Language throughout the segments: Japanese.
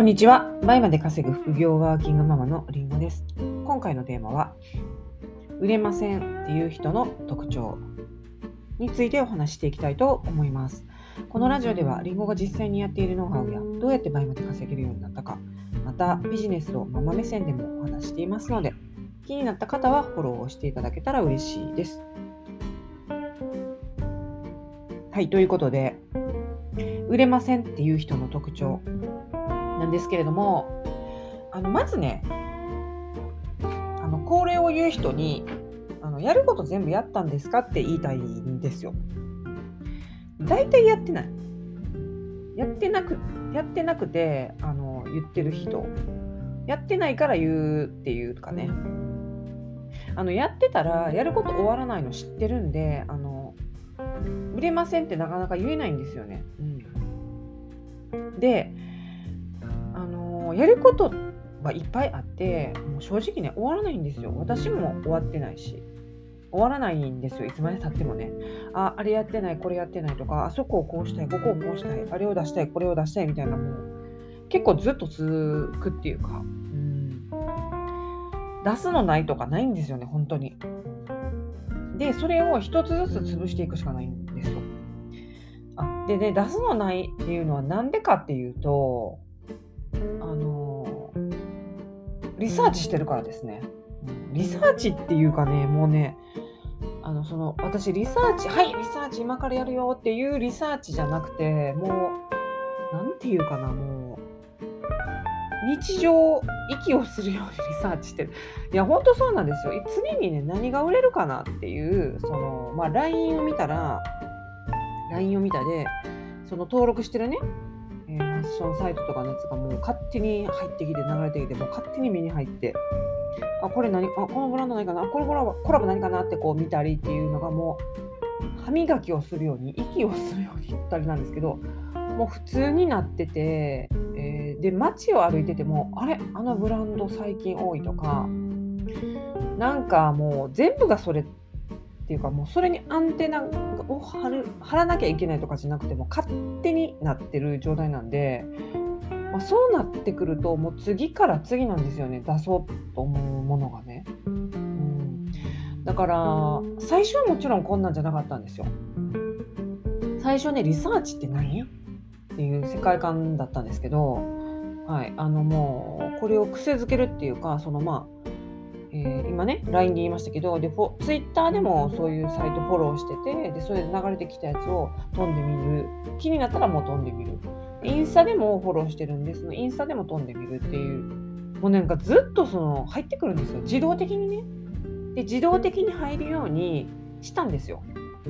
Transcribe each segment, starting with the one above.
こんにちは。倍まで稼ぐ副業ワーキングママのりんごです。今回のテーマは、売れませんっていう人の特徴についてお話していきたいと思います。このラジオでは、りんごが実際にやっているノウハウや、どうやって倍まで稼げるようになったか、またビジネスをママ目線でもお話していますので、気になった方はフォローをしていただけたら嬉しいです。はい、ということで、売れませんっていう人の特徴ですけれどもあのまずねあのこれを言う人にあのやること全部やったんですかって言いたいんですよ。大体やってない。やってなくやってなくてあの言ってる人やってないから言うっていうかねあのやってたらやること終わらないの知ってるんであの売れませんってなかなか言えないんですよね。うん、でのやることはいっぱいあってもう正直ね終わらないんですよ。私も終わってないし。終わらないんですよ。いつまでたってもね。あ、あれやってない、これやってないとか、あそこをこうしたい、ここをこうしたい、あれを出したい、これを出したいみたいなもう結構ずっと続くっていうか、うん、出すのないとかないんですよね、本当に。で、それを一つずつ潰していくしかないんですよ。あでね、出すのないっていうのは何でかっていうと、あのリサーチしてるからですね。リサーチっていうかね、もうね、あのその私リサーチはいリサーチ今からやるよっていうリサーチじゃなくてもう何て言うかなもう日常息をするようにリサーチしてる。いやほんとそうなんですよ。常にね何が売れるかなっていうそのまあ LINE を見たら LINE を見たでその登録してるね、ァッションサイトとかのやつがもう勝手に入ってきて流れてきてもう勝手に目に入ってあこれ何あこのブランド何かなこれコラボコラボ何かなってこう見たりっていうのがもう歯磨きをするように息をするように言ったりなんですけどもう普通になってて、えー、で街を歩いててもあれあのブランド最近多いとかなんかもう全部がそれていうかもうそれにアンテナを張る張らなきゃいけないとかじゃなくても勝手になってる状態なんで、まあ、そうなってくるともう次から次なんですよね出そうと思うものがね。うん、だから最初はもちろんこんなんじゃなかったんですよ。最初ねリサーチって何っていう世界観だったんですけど、はい、あのもうこれを癖づけるっていうかそのまあえー、今ね、LINE で言いましたけど、で、Twitter でもそういうサイトフォローしてて、で、それで流れてきたやつを飛んでみる。気になったらもう飛んでみる。インスタでもフォローしてるんで、そのインスタでも飛んでみるっていう、もうなんかずっとその入ってくるんですよ。自動的にね。で、自動的に入るようにしたんですよ。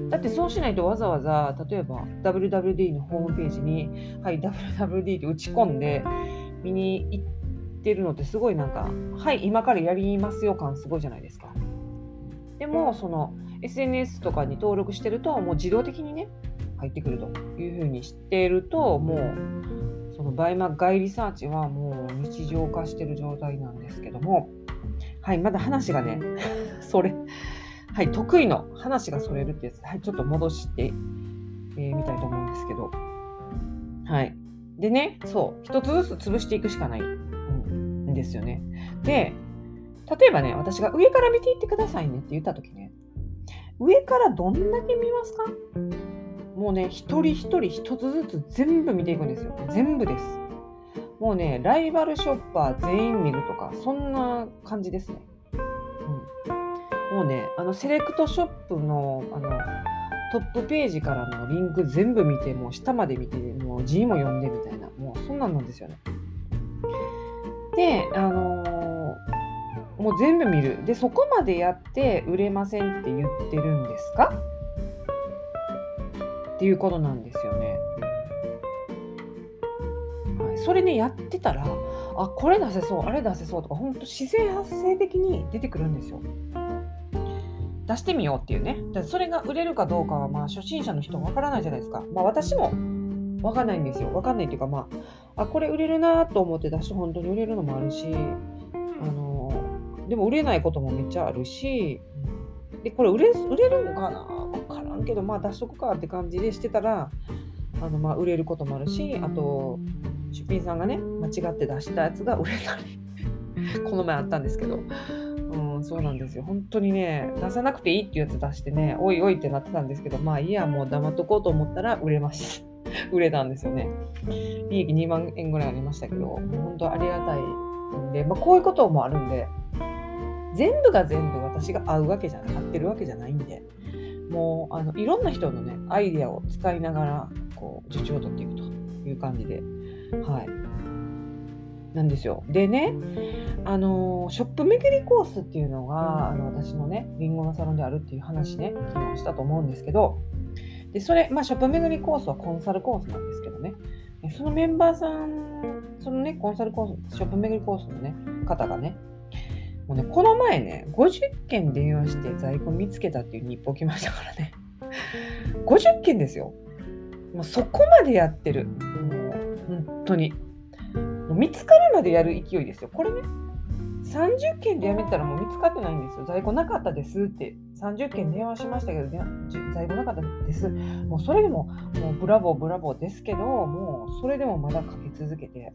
だってそうしないとわざわざ、例えば WWD のホームページに、はい、WWD って打ち込んで見に行って、ってるのってすごいなんか、はい、今からやりますよ感すごいじゃないですか。でも、その SNS とかに登録してると、もう自動的にね、入ってくるというふうにしてると、もう、その BUYMA 外リサーチはもう日常化してる状態なんですけども、はい、まだ話がね、それ、はい、得意の話がそれるってやつ、はい、ちょっと戻してみ、えー、みたいと思うんですけど、はい。でね、そう、一つずつ潰していくしかないんですよね。で、例えばね、私が上から見ていってくださいねって言った時ね、上からどんだけ見ますか？もうね、一人一人一つずつ全部見ていくんですよ。全部です。もうね、ライバルショッパー全員見るとか、そんな感じですね。うん、もうね、あのセレクトショップのあのトップページからのリンク全部見て、もう下まで見て、もう字も読んでみたいな、もうそんなんなんですよね。で、あのー、もう全部見る。で、そこまでやって売れませんって言ってるんですか？っていうことなんですよね。はい、それね、やってたら、あ、これ出せそう、あれ出せそうとか、本当自然発生的に出てくるんですよ。出してみようっていうね。だそれが売れるかどうかは、まあ、初心者の人わからないじゃないですか。まあ、私もわかんないんですよ。わかんないっていうか、まあ、あ、これ売れるなと思って出して本当に売れるのもあるし、あの、でも売れないこともめっちゃあるし、で、これ売れ売れるのかな？わからんけど、まあ出しとくかって感じでしてたら、あの、まあ売れることもあるし、あと、出品さんがね間違って出したやつが売れたりこの前あったんですけど、うん、そうなんですよ。本当にね出さなくていいっていうやつ出してねおいおいってなってたんですけどまあいいやもう黙っとこうと思ったら売れました 売れたんですよね利益2万円ぐらいありましたけど本当ありがたいんで、まあ、こういうこともあるんで全部が全部私が合うわけじゃない合ってるわけじゃないんでもうあのいろんな人のねアイデアを使いながらこう受注を取っていくという感じではいなんですよ。でね、あのショップ巡りコースっていうのがあの私のねりんごのサロンであるっていう話ね昨日したと思うんですけどでそれ、まあ、ショップ巡りコースはコンサルコースなんですけどねそのメンバーさんそのねコンサルコースショップ巡りコースのね方がねもうね、この前ね、50件電話して在庫見つけたっていう日報来ましたからね。50件ですよ。もうそこまでやってる。もう本当に。もう見つかるまでやる勢いですよ。これね、30件でやめたらもう見つかってないんですよ。在庫なかったですって。30件電話しましたけど、在庫なかったです。もうそれでも、もうブラボーブラボーですけど、もうそれでもまだかけ続けて、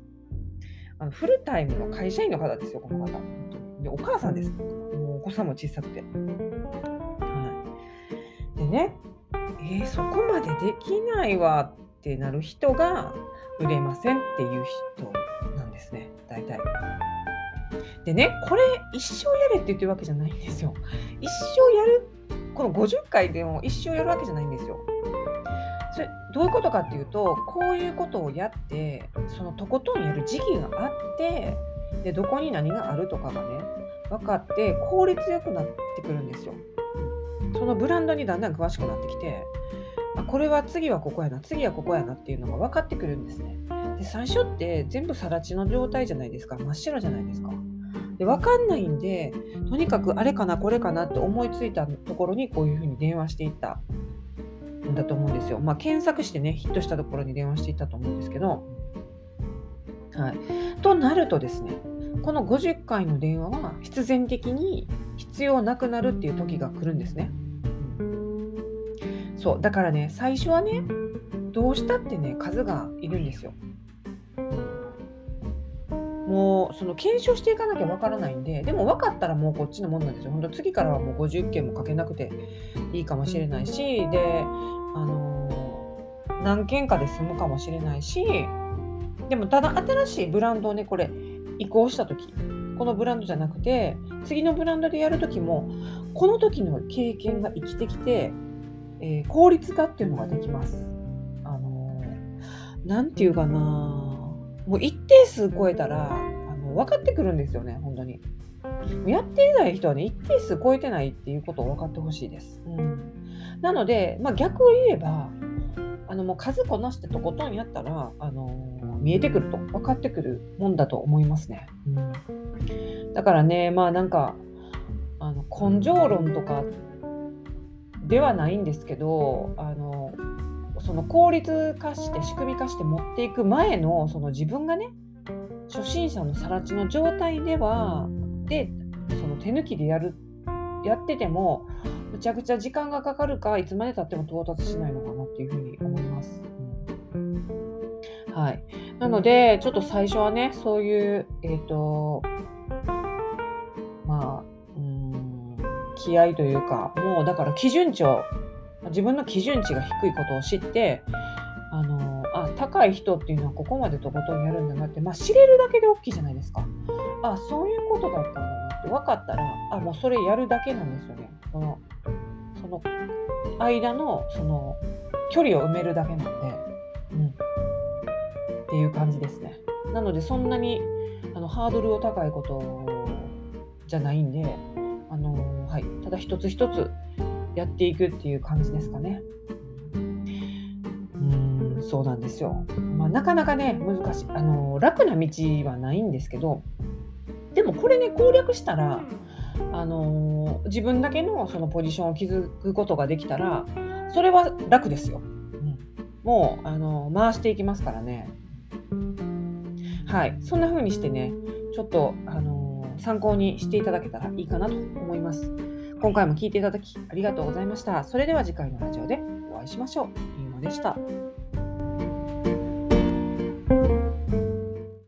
あのフルタイムの会社員の方ですよ、この方。でお母さんです。もうお子さんも小さくて。はい、でね、えー、そこまでできないわってなる人が売れませんっていう人なんですね、大体。でね、これ一生やれって言ってるわけじゃないんですよ。一生やる、この50回でも一生やるわけじゃないんですよ。それどういうことかっていうとこういうことをやってそのとことんやる時期があってでどこに何があるとかがね分かって効率よくなってくるんですよ。そのブランドにだんだん詳しくなってきてこれは次はここやな次はここやなっていうのが分かってくるんですね。で最初って全部更地の状態じゃないですか真っ白じゃないですか。で分かんないんでとにかくあれかなこれかなって思いついたところにこういうふうに電話していったんだと思うんですよ。まあ、検索してねヒットしたところに電話していったと思うんですけど。はい、となるとですねこの50回の電話は必然的に必要なくなるっていう時が来るんですね。そうだからね最初はねどうしたってね数がいるんですよ。もうその検証していかなきゃわからないんででも分かったらもうこっちのもんなんですよ。本当次からはもう50件もかけなくていいかもしれないしであのー、何件かで済むかもしれないしでもただ新しいブランドをねこれ移行した時このブランドじゃなくて次のブランドでやる時もこの時の経験が生きてきて、えー、効率化っていうのができます。あの何、て言うかなもう一定数超えたらあの分かってくるんですよね本当に。やっていない人はね一定数超えてないっていうことを分かってほしいです。うん、なので、まあ、逆を言えばあのもう数こなしてとことんやったら、あの見えてくると分かってくるもんだと思いますね。うん、だからねまあなんかあの根性論とかではないんですけどあのその効率化して仕組み化して持っていく前のその自分がね初心者の更地の状態ではでその手抜きでやるやっててもむちゃくちゃ時間がかかるかいつまでたっても到達しないのかなっていうふうに思います。はい、なのでちょっと最初はねそういうえっ、ー、とまあうん気合というかもうだから基準値を自分の基準値が低いことを知ってあのあ高い人っていうのはここまでとことんやるんだなって、まあ、知れるだけで大きいじゃないですか。あそういうことだったんだなって分かったらあもうそれやるだけなんですよね。そのその間のその距離を埋めるだけなんで、うん、っていう感じですね。なのでそんなにあのハードルを高いことじゃないんで、あのはい、ただ一つ一つやっていくっていう感じですかね。うんそうなんですよ。まあ、なかなかね難しいあの楽な道はないんですけどでもこれね攻略したらあの自分だけのそのポジションを築くことができたらそれは楽ですよ。うん、もうあの回していきますからね。はい、そんな風にしてね、ちょっと、あの、参考にしていただけたらいいかなと思います。今回も聴いていただきありがとうございました。それでは次回のラジオでお会いしましょう。りんごでした。